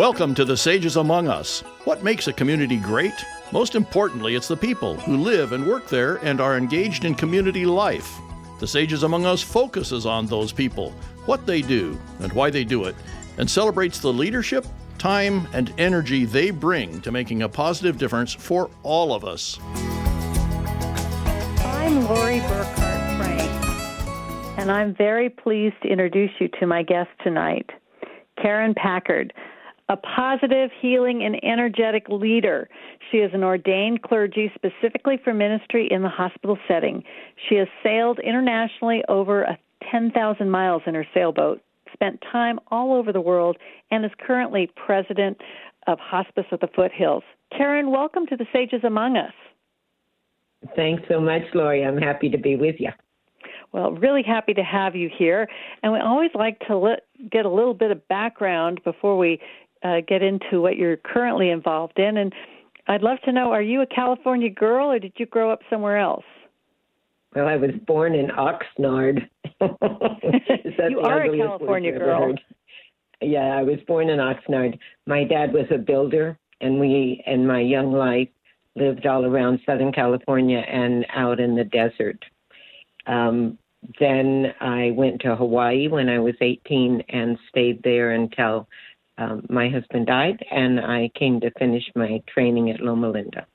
Welcome to the Sages Among Us. What makes a community great? Most importantly, it's the people who live and work there and are engaged in community life. The Sages Among Us focuses on those people, what they do, and why they do it, and celebrates the leadership, time, and energy they bring to making a positive difference for all of us. I'm Lori Burkart Frank, and I'm very pleased to introduce you to my guest tonight, Karyn Packard a positive, healing, and energetic leader. She is an ordained clergy specifically for ministry in the hospital setting. She has sailed internationally over 10,000 miles in her sailboat, spent time all over the world, and is currently president of Hospice of the Foothills. Karyn, welcome to the Sages Among Us. Thanks so much, Lori. I'm happy to be with you. Well, really happy to have you here. And we always like to let, get a little bit of background before we uh, get into what you're currently involved in. And I'd love to know are you a California girl or did you grow up somewhere else? Well, I was born in Oxnard. you are a California girl. Yeah, I was born in Oxnard. My dad was a builder, and we, in my young life, lived all around Southern California and out in the desert. Um, then I went to Hawaii when I was 18 and stayed there until um, my husband died, and I came to finish my training at Loma Linda.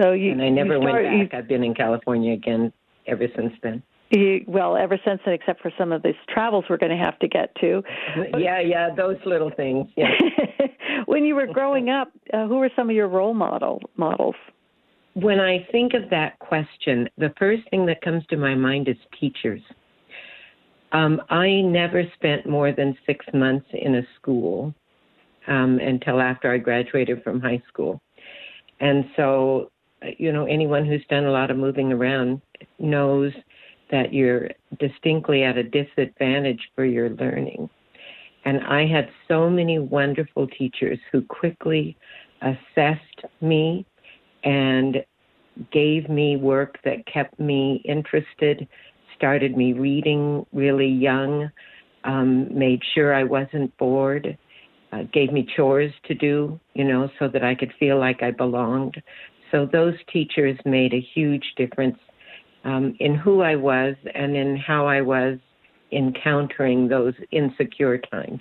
So you and I never start, went back. I've been in California again ever since then. You, well, ever since then, except for some of these travels we're going to have to get to. yeah, yeah, those little things. Yeah. when you were growing up, uh, who were some of your role model models? When I think of that question, the first thing that comes to my mind is teachers. Um, I never spent more than six months in a school um, until after I graduated from high school. And so, you know, anyone who's done a lot of moving around knows that you're distinctly at a disadvantage for your learning. And I had so many wonderful teachers who quickly assessed me and gave me work that kept me interested started me reading really young, um, made sure I wasn't bored, uh, gave me chores to do, you know, so that I could feel like I belonged. So those teachers made a huge difference um, in who I was and in how I was encountering those insecure times.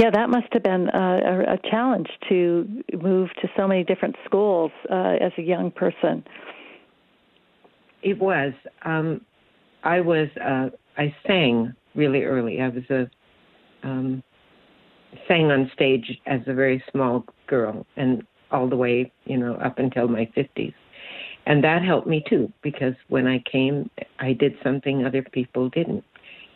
Yeah, that must have been a, a challenge to move to so many different schools uh, as a young person. It was. Um, I was uh, I sang really early. I was a um, sang on stage as a very small girl, and all the way, you know, up until my fifties, and that helped me too because when I came, I did something other people didn't,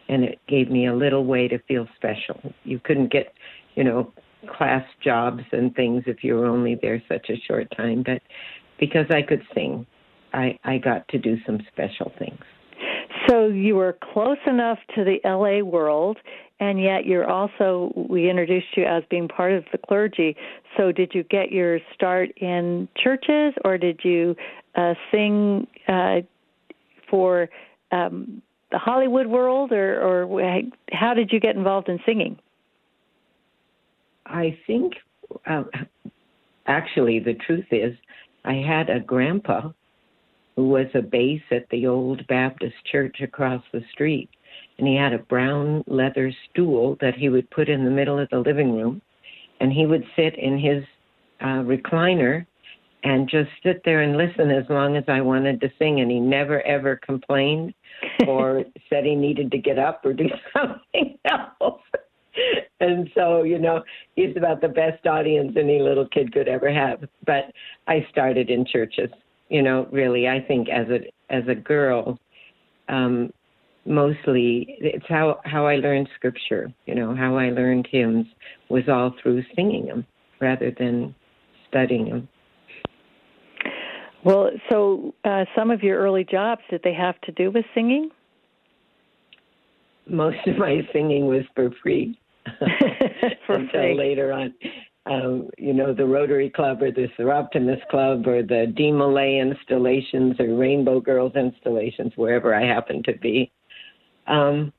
and it gave me a little way to feel special. You couldn't get, you know, class jobs and things if you were only there such a short time, but because I could sing, I I got to do some special things. You were close enough to the LA world, and yet you're also, we introduced you as being part of the clergy. So did you get your start in churches, or did you uh, sing uh, for um, the Hollywood world, or, or how did you get involved in singing? I think, uh, actually, the truth is, I had a grandpa who was a bass at the old Baptist church across the street. And he had a brown leather stool that he would put in the middle of the living room. And he would sit in his uh, recliner and just sit there and listen as long as I wanted to sing. And he never, ever complained or said he needed to get up or do something else. and so, you know, he's about the best audience any little kid could ever have. But I started in churches you know, really, I think as a as a girl, um, mostly it's how how I learned scripture. You know, how I learned hymns was all through singing them rather than studying them. Well, so uh, some of your early jobs did they have to do with singing? Most of my singing was for free. for until free. later on um, you know, the Rotary Club or the Soroptimist Club or the DeMolay installations or Rainbow Girls installations, wherever I happen to be. Um,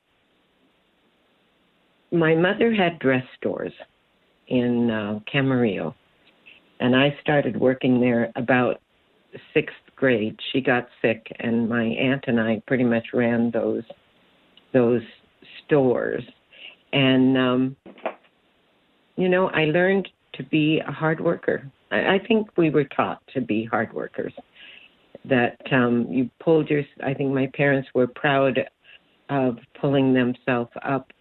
my mother had dress stores, in uh, Camarillo, and I started working there about sixth grade. She got sick, and my aunt and I pretty much ran those those stores. And um, you know, I learned to be a hard worker. I, I think we were taught to be hard workers. That um, you pulled your. I think my parents were proud of pulling themselves up,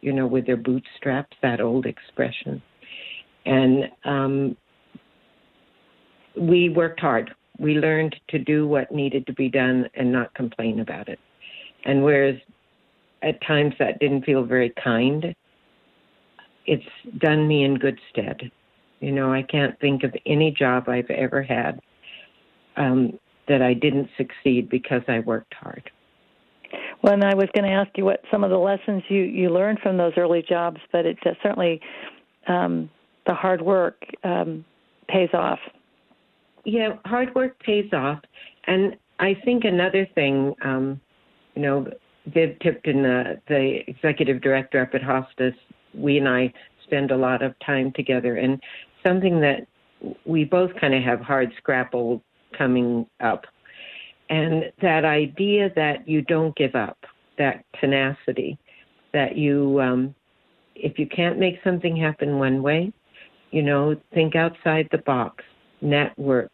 you know, with their bootstraps. That old expression. And um, we worked hard. We learned to do what needed to be done and not complain about it. And whereas at times that didn't feel very kind, it's done me in good stead. You know, I can't think of any job I've ever had um, that I didn't succeed because I worked hard. Well, and I was going to ask you what some of the lessons you you learned from those early jobs, but it uh, certainly um, the hard work um, pays off yeah, hard work pays off. And I think another thing, um, you know, Viv Tipton, the, the executive director up at Hospice, we and I spend a lot of time together. And something that we both kind of have hard scrapple coming up. And that idea that you don't give up, that tenacity, that you, um, if you can't make something happen one way, you know, think outside the box network,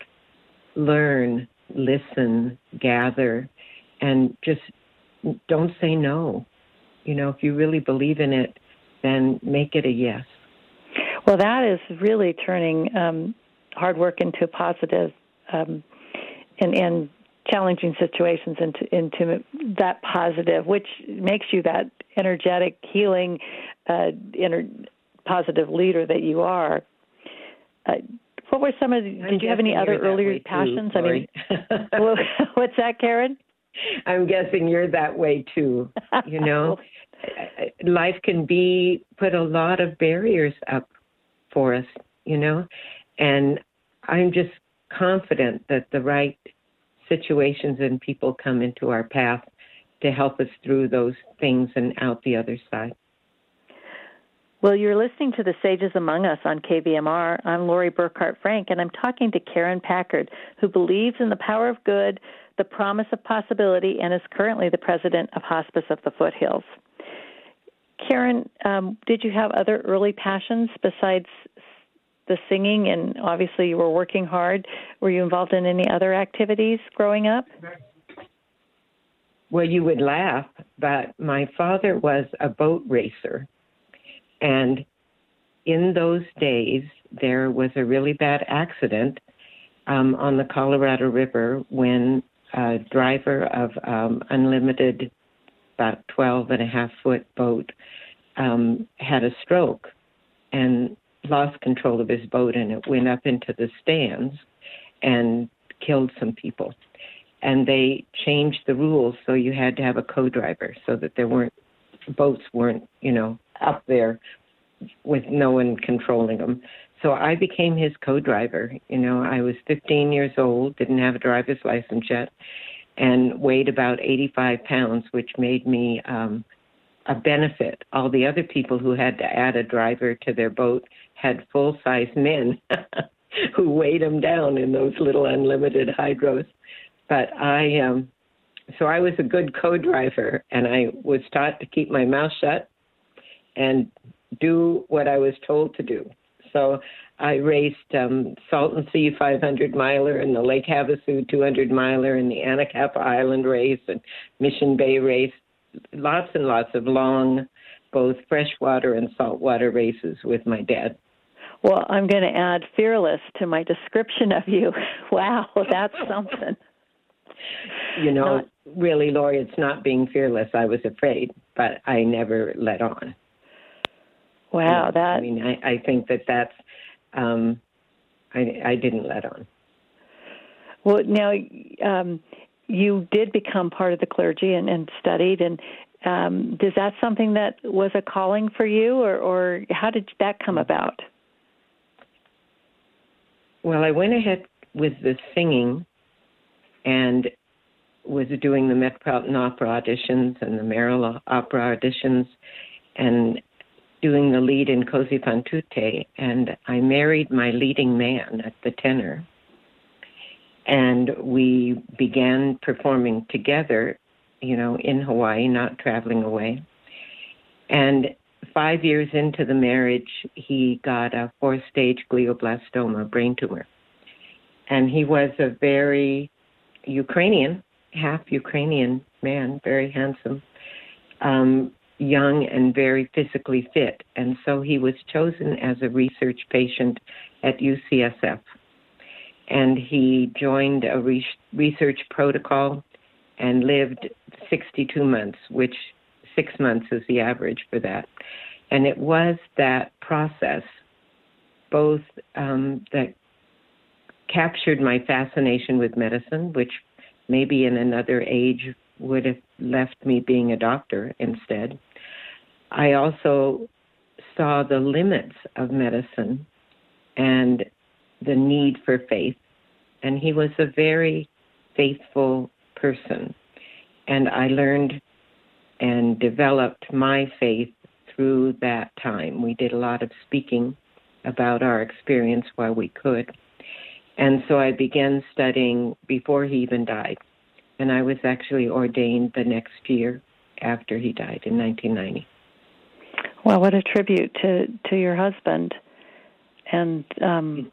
learn, listen, gather, and just don't say no. You know, if you really believe in it, then make it a yes. Well, that is really turning um, hard work into positive um, and, and challenging situations into into that positive, which makes you that energetic, healing, uh, inner, positive leader that you are. Uh, what were some of? The, did you have any other earlier passions? Too, I mean, what's that, Karyn? I'm guessing you're that way too. You know, life can be put a lot of barriers up for us. You know, and I'm just confident that the right situations and people come into our path to help us through those things and out the other side. Well, you're listening to the Sages Among Us on KVMR. I'm Lori Burkart Frank, and I'm talking to Karyn Packard, who believes in the power of good, the promise of possibility, and is currently the president of Hospice of the Foothills. Karyn, um, did you have other early passions besides the singing? And obviously, you were working hard. Were you involved in any other activities growing up? Well, you would laugh, but my father was a boat racer and in those days, there was a really bad accident um, on the Colorado River when a driver of um, unlimited, about 12 and a half foot boat, um, had a stroke and lost control of his boat, and it went up into the stands and killed some people. And they changed the rules so you had to have a co-driver so that there weren't boats weren't you know up there with no one controlling them. So I became his co-driver. You know, I was 15 years old, didn't have a driver's license yet, and weighed about 85 pounds, which made me um, a benefit. All the other people who had to add a driver to their boat had full-size men who weighed them down in those little unlimited hydros. But I, um, so I was a good co-driver, and I was taught to keep my mouth shut and do what I was told to do. So I raced um, Salton Sea 500 miler and the Lake Havasu 200 miler and the Anacapa Island race and Mission Bay race. Lots and lots of long, both freshwater and saltwater races with my dad. Well, I'm going to add fearless to my description of you. Wow, that's something. You know, not, really, Lori, it's not being fearless. I was afraid, but I never let on. Wow, that. I mean, I, I think that that's. Um, I, I didn't let on. Well, now um, you did become part of the clergy and, and studied, and um, is that something that was a calling for you, or, or how did that come about? Well, I went ahead with the singing and was doing the Metropolitan Opera auditions and the Merrill Opera auditions, and doing the lead in Così fan tutte, and I married my leading man at the tenor. And we began performing together, you know, in Hawaii, not traveling away. And five years into the marriage, he got a four stage glioblastoma, brain tumor. And he was a very Ukrainian, half Ukrainian man, very handsome, um, young and very physically fit. And so he was chosen as a research patient at UCSF. And he joined a re- research protocol and lived 62 months, which six months is the average for that. And it was that process, both um, that captured my fascination with medicine, which maybe in another age would have left me being a doctor instead. I also saw the limits of medicine and the need for faith. And he was a very faithful person. And I learned and developed my faith through that time. We did a lot of speaking about our experience while we could. And so I began studying before he even died. And I was actually ordained the next year after he died in 1990. Well, what a tribute to, to your husband. And um,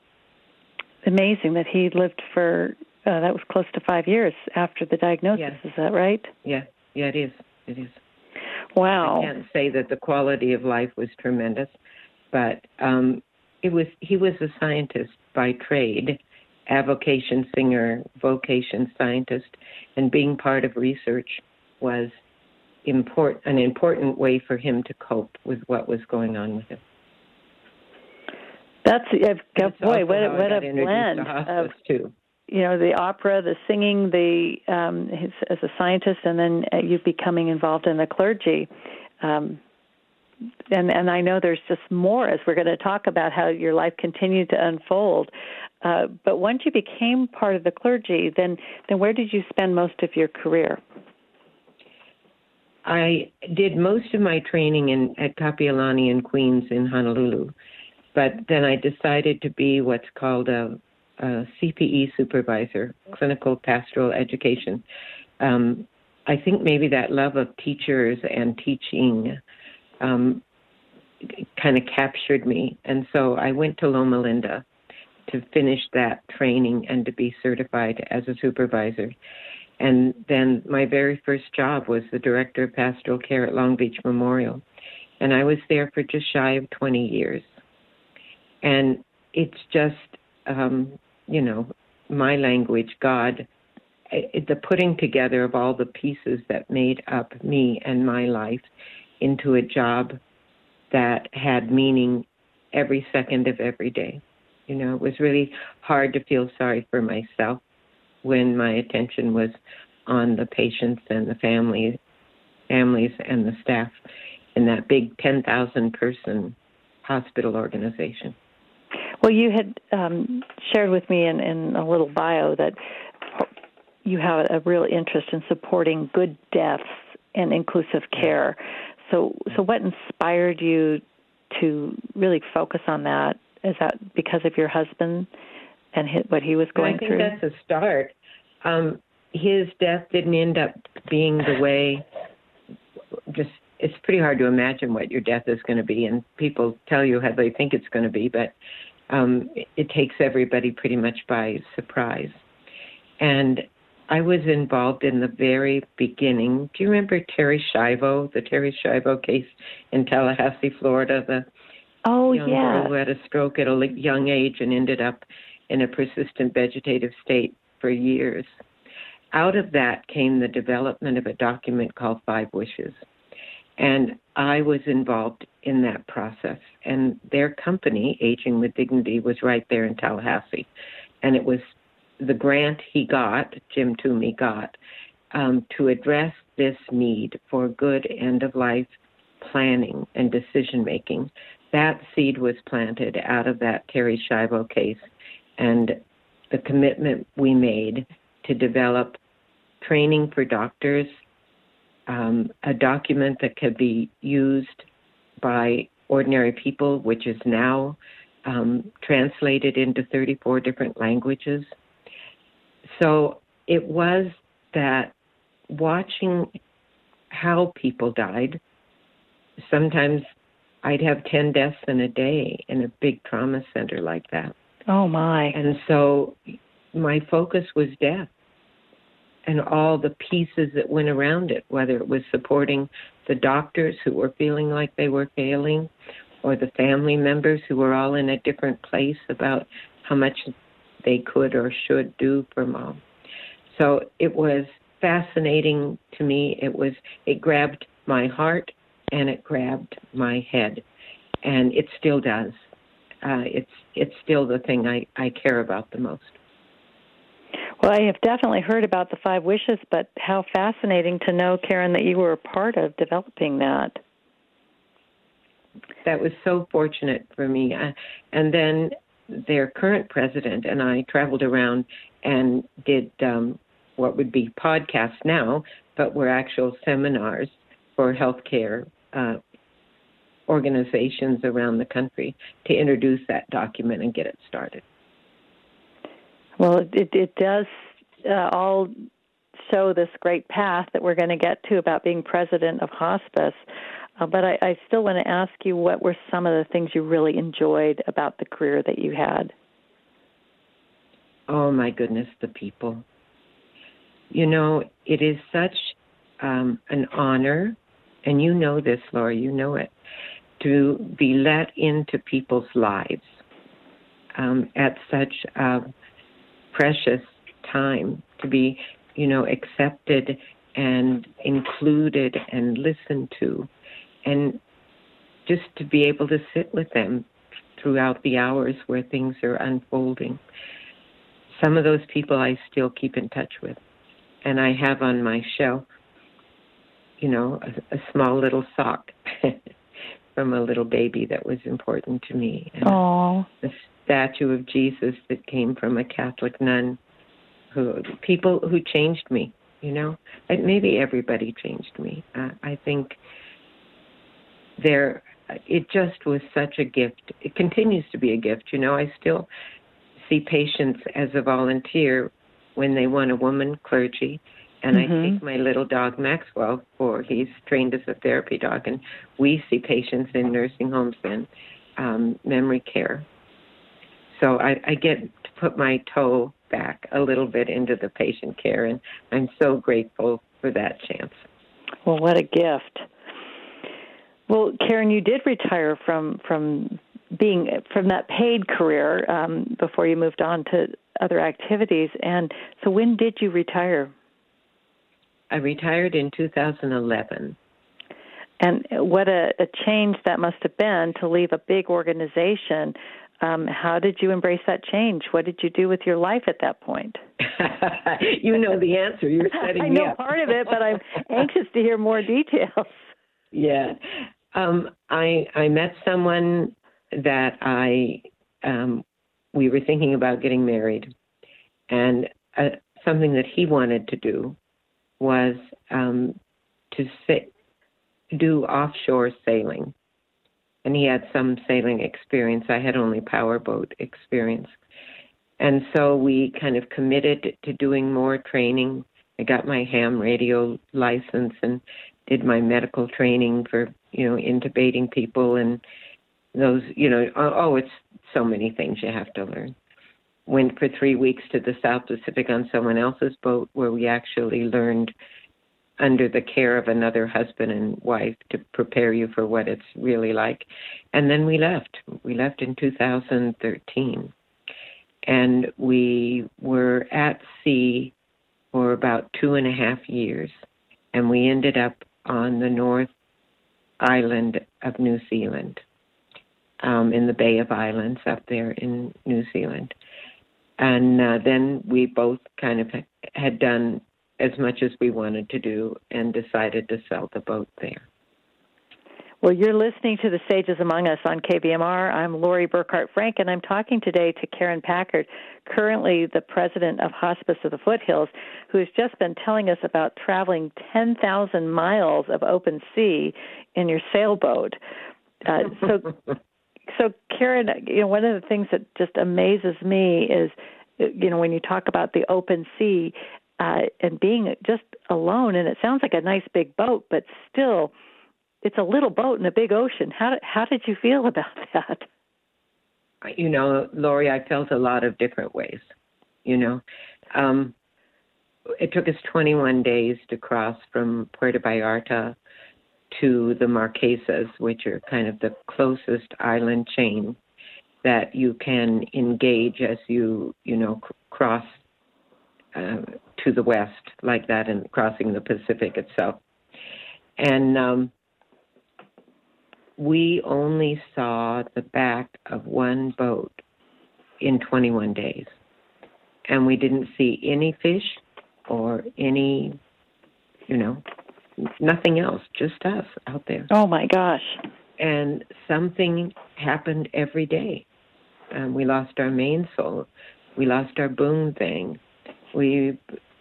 amazing that he lived for, uh, that was close to five years after the diagnosis. Is that right? Yeah, yeah, it is. It is. Wow. I can't say that the quality of life was tremendous, but um, it was. He was a scientist by trade, avocation singer, vocation scientist, and being part of research was import an important way for him to cope with what was going on with him. That's, I've got, That's boy, what a, what a blend of too. you know the opera, the singing, the um, his, as a scientist, and then uh, you becoming involved in the clergy. Um, and and I know there's just more as we're going to talk about how your life continued to unfold. Uh, but once you became part of the clergy, then then where did you spend most of your career? I did most of my training in at Kapiolani in Queens in Honolulu, but then I decided to be what's called a, a CPE supervisor, clinical pastoral education. Um, I think maybe that love of teachers and teaching um, kind of captured me, and so I went to Loma Linda to finish that training and to be certified as a supervisor. And then my very first job was the director of pastoral care at Long Beach Memorial. And I was there for just shy of 20 years. And it's just, um, you know, my language, God, it, the putting together of all the pieces that made up me and my life into a job that had meaning every second of every day. You know, it was really hard to feel sorry for myself when my attention was on the patients and the family, families and the staff in that big 10,000 person hospital organization. Well, you had um, shared with me in, in a little bio that you have a real interest in supporting good deaths and inclusive care. So, so what inspired you to really focus on that? Is that because of your husband and his, what he was going through. I think through? that's a start. Um, his death didn't end up being the way. Just it's pretty hard to imagine what your death is going to be, and people tell you how they think it's going to be, but um, it, it takes everybody pretty much by surprise. And I was involved in the very beginning. Do you remember Terri Schiavo, the Terri Schiavo case in Tallahassee, Florida? The oh young yeah, girl who had a stroke at a young age and ended up in a persistent vegetative state for years. Out of that came the development of a document called Five Wishes. And I was involved in that process. And their company, Aging with Dignity, was right there in Tallahassee. And it was the grant he got, Jim Towey got, um, to address this need for good end of life planning and decision making. That seed was planted out of that Terri Schiavo case and the commitment we made to develop training for doctors, um, a document that could be used by Ordinary People, which is now um, translated into 34 different languages. So it was that watching how people died, sometimes I'd have 10 deaths in a day in a big trauma center like that. Oh, my. And so my focus was death and all the pieces that went around it, whether it was supporting the doctors who were feeling like they were failing or the family members who were all in a different place about how much they could or should do for mom. So it was fascinating to me. It was it grabbed my heart and it grabbed my head, and it still does. Uh, it's it's still the thing I I care about the most. Well, I have definitely heard about the five wishes, but how fascinating to know, Karyn, that you were a part of developing that. That was so fortunate for me. Uh, and then their current president and I traveled around and did um, what would be podcasts now, but were actual seminars for healthcare uh, organizations around the country to introduce that document and get it started. Well, it, it does uh, all show this great path that we're going to get to about being president of hospice. Uh, but I, I still want to ask you what were some of the things you really enjoyed about the career that you had? Oh, my goodness, the people. You know, it is such um, an honor, and you know this, Laura, you know it, to be let into people's lives um, at such a precious time, to be, you know, accepted and included and listened to, and just to be able to sit with them throughout the hours where things are unfolding. Some of those people I still keep in touch with and I have on my shelf, you know, a, a small little sock from a little baby that was important to me. And Aww. A statue of Jesus that came from a Catholic nun who people who changed me, you know. And maybe everybody changed me. Uh, I think there it just was such a gift. It continues to be a gift, you know. I still see patients as a volunteer when they want a woman clergy. And mm-hmm. I take my little dog Maxwell for he's trained as a therapy dog, and we see patients in nursing homes and um, memory care. So I, I get to put my toe back a little bit into the patient care, and I'm so grateful for that chance. Well, what a gift. Well, Karen, you did retire from from being from that paid career um, before you moved on to other activities. And so, when did you retire? I retired in 2011. And what a, a change that must have been to leave a big organization. Um, how did you embrace that change? What did you do with your life at that point? you know the answer. You're setting I know part of it, but I'm anxious to hear more details. Yeah, um, I I met someone that I um, we were thinking about getting married, and uh, something that he wanted to do was um, to sa- do offshore sailing, and he had some sailing experience. I had only powerboat experience, and so we kind of committed to doing more training. I got my ham radio license and did my medical training for you know intubating people and those you know oh it's so many things you have to learn went for three weeks to the south pacific on someone else's boat where we actually learned under the care of another husband and wife to prepare you for what it's really like. And then we left. We left in 2013 and we were at sea for about two and a half years and we ended up on the north island of new zealand um, in the Bay of Islands up there in New Zealand. And uh, then we both kind of had done as much as we wanted to do and decided to sell the boat there. Well, you're listening to the Sages Among Us on KVMR. I'm Lori Burkart Frank, and I'm talking today to Karyn Packard, currently the president of Hospice of the Foothills, who has just been telling us about traveling 10,000 miles of open sea in your sailboat Uh, so, so Karyn, you know, one of the things that just amazes me is, you know, when you talk about the open sea uh, and being just alone, and it sounds like a nice big boat, but still, it's a little boat in a big ocean. How how did you feel about that? You know, Lori, I felt a lot of different ways. You know, um, it took us 21 days to cross from Puerto Vallarta to the Marquesas, which are kind of the closest island chain that you can engage as you, you know, cross uh, to the west like that and crossing the Pacific itself. And um, we only saw the back of one boat in 21 days. And we didn't see any fish or any, you know, nothing else, just us out there. Oh my gosh. And something happened every day. Um, we lost our mainsail. We lost our boom thing. We,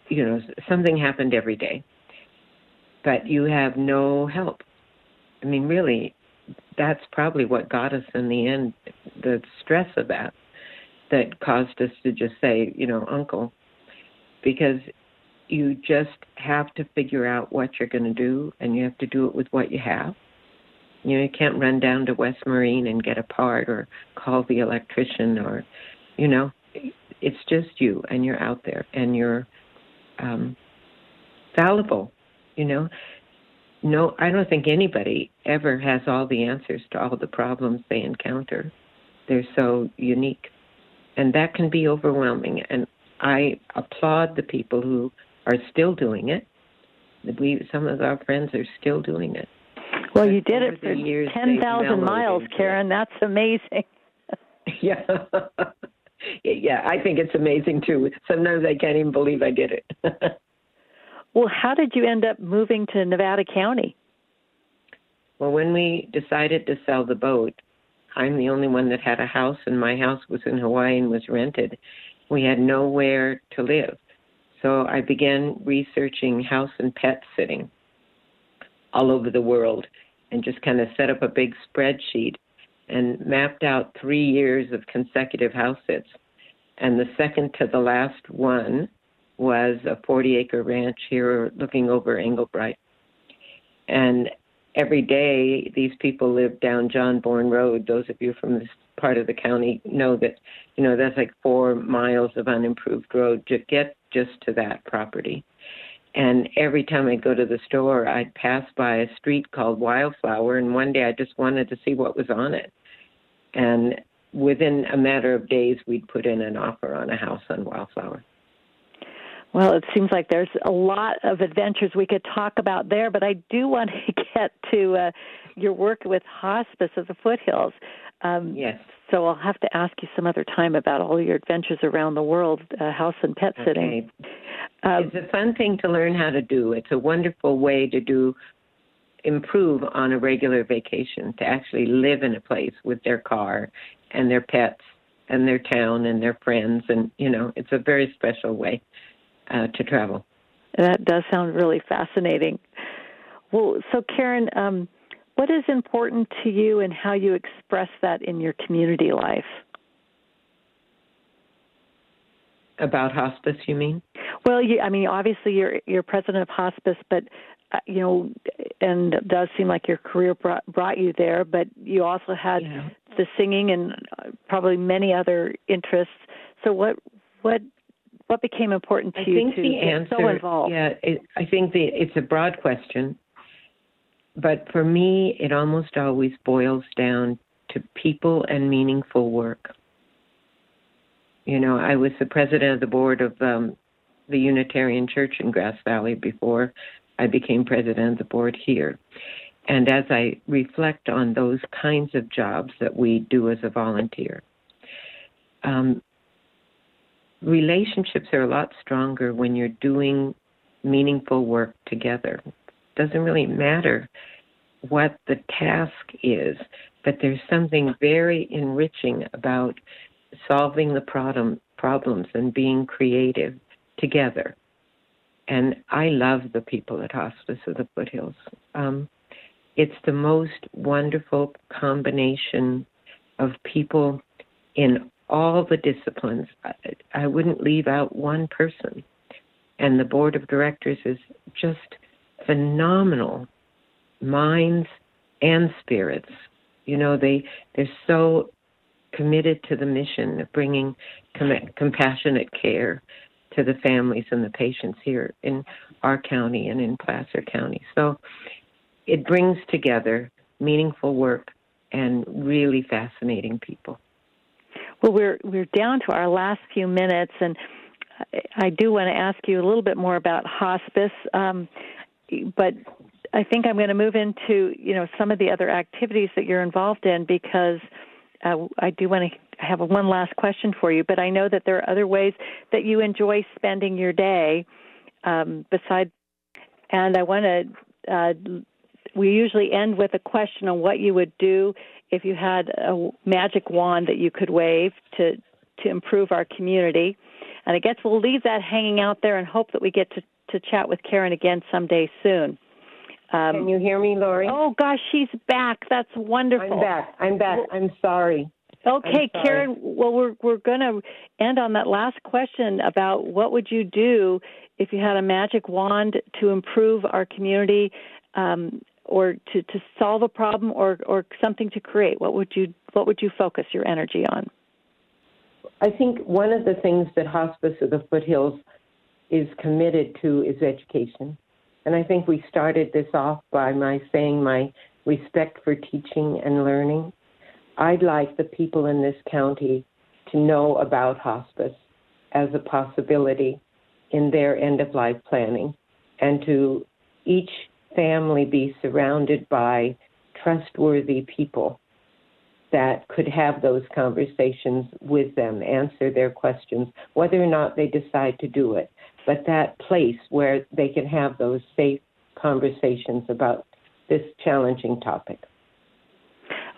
you know, something happened every day. But you have no help. I mean, really, that's probably what got us in the end the stress of that that caused us to just say, you know, uncle, because you just have to figure out what you're going to do and you have to do it with what you have. You know, you can't run down to West Marine and get a part or call the electrician or, you know, it's just you and you're out there and you're um, fallible, you know. No, I don't think anybody ever has all the answers to all the problems they encounter. They're so unique. And that can be overwhelming. And I applaud the people who are still doing it. We some of our friends are still doing it. Well, you did it for years, 10,000 miles, Karyn. That's amazing. yeah. yeah, I think it's amazing too. Sometimes I can't even believe I did it. well, how did you end up moving to Nevada County? Well, when we decided to sell the boat, I'm the only one that had a house, and my house was in Hawaii and was rented. We had nowhere to live. So I began researching house and pet sitting all over the world and just kind of set up a big spreadsheet and mapped out three years of consecutive house sits. And the second to the last one was a 40 acre ranch here looking over Englebright. And every day, these people live down John Bourne Road. Those of you from this part of the county know that, you know, that's like four miles of unimproved road to get just to that property. And every time I'd go to the store, I'd pass by a street called Wildflower, and one day I just wanted to see what was on it. And within a matter of days, we'd put in an offer on a house on Wildflower. Well, it seems like there's a lot of adventures we could talk about there, but I do want to get to uh, your work with hospice of the foothills. Um, yes. So I'll have to ask you some other time about all your adventures around the world, uh, house and pet sitting. Okay. Um, it's a fun thing to learn how to do. It's a wonderful way to do improve on a regular vacation to actually live in a place with their car and their pets and their town and their friends and you know it's a very special way uh, to travel. That does sound really fascinating. Well, so Karyn, um, what is important to you and how you express that in your community life? About hospice, you mean? Well, you, I mean, obviously you're you're president of hospice, but uh, you know, and it does seem like your career brought brought you there. But you also had yeah. the singing and uh, probably many other interests. So what what what became important to I you think to answer, so involved? Yeah, it, I think the, it's a broad question, but for me, it almost always boils down to people and meaningful work. You know, I was the president of the board of um, the Unitarian Church in Grass Valley before I became president of the board here. And as I reflect on those kinds of jobs that we do as a volunteer, um, relationships are a lot stronger when you're doing meaningful work together. Doesn't really matter what the task is, but there's something very enriching about solving the problem, problems and being creative together. And I love the people at Hospice of the Foothills. Um, It's the most wonderful combination of people in all the disciplines. I, I wouldn't leave out one person. And the board of directors is just phenomenal minds and spirits. You know, they they're so committed to the mission of bringing com- compassionate care to the families and the patients here in our county and in Placer County. So it brings together meaningful work and really fascinating people. Well, we're we're down to our last few minutes, and I do want to ask you a little bit more about hospice. Um, but I think I'm going to move into you know some of the other activities that you're involved in because uh, I do want to have one last question for you. But I know that there are other ways that you enjoy spending your day um, besides, and I want to. Uh, we usually end with a question on what you would do if you had a magic wand that you could wave to to improve our community. And I guess we'll leave that hanging out there and hope that we get to, to chat with Karyn again someday soon. Um, Can you hear me, Lori? Oh gosh, she's back. That's wonderful. I'm back. I'm back. I'm sorry. Okay, I'm sorry. Karyn. Well, we're we're going to end on that last question about what would you do if you had a magic wand to improve our community, um, or to, to solve a problem, or or something to create. What would you what would you focus your energy on? I think one of the things that Hospice of the Foothills is committed to is education. And I think we started this off by my saying my respect for teaching and learning. I'd like the people in this county to know about hospice as a possibility in their end of life planning and to each family be surrounded by trustworthy people that could have those conversations with them, answer their questions, whether or not they decide to do it but that place where they can have those safe conversations about this challenging topic.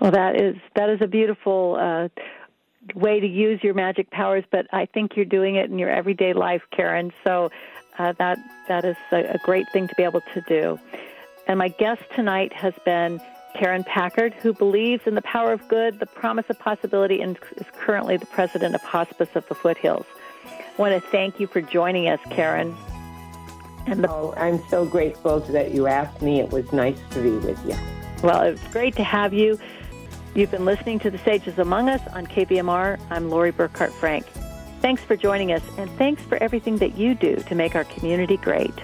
Well, that is that is a beautiful uh, way to use your magic powers, but I think you're doing it in your everyday life, Karyn. So uh, that that is a, a great thing to be able to do. And my guest tonight has been Karyn Packard, who believes in the power of good, the promise of possibility, and is currently the president of Hospice of the Foothills. I want to thank you for joining us, Karyn. And the- oh, I'm so grateful that you asked me. It was nice to be with you. Well, it's great to have you. You've been listening to The Sages Among Us on KVMR. I'm Lori Burkart Frank. Thanks for joining us, and thanks for everything that you do to make our community great.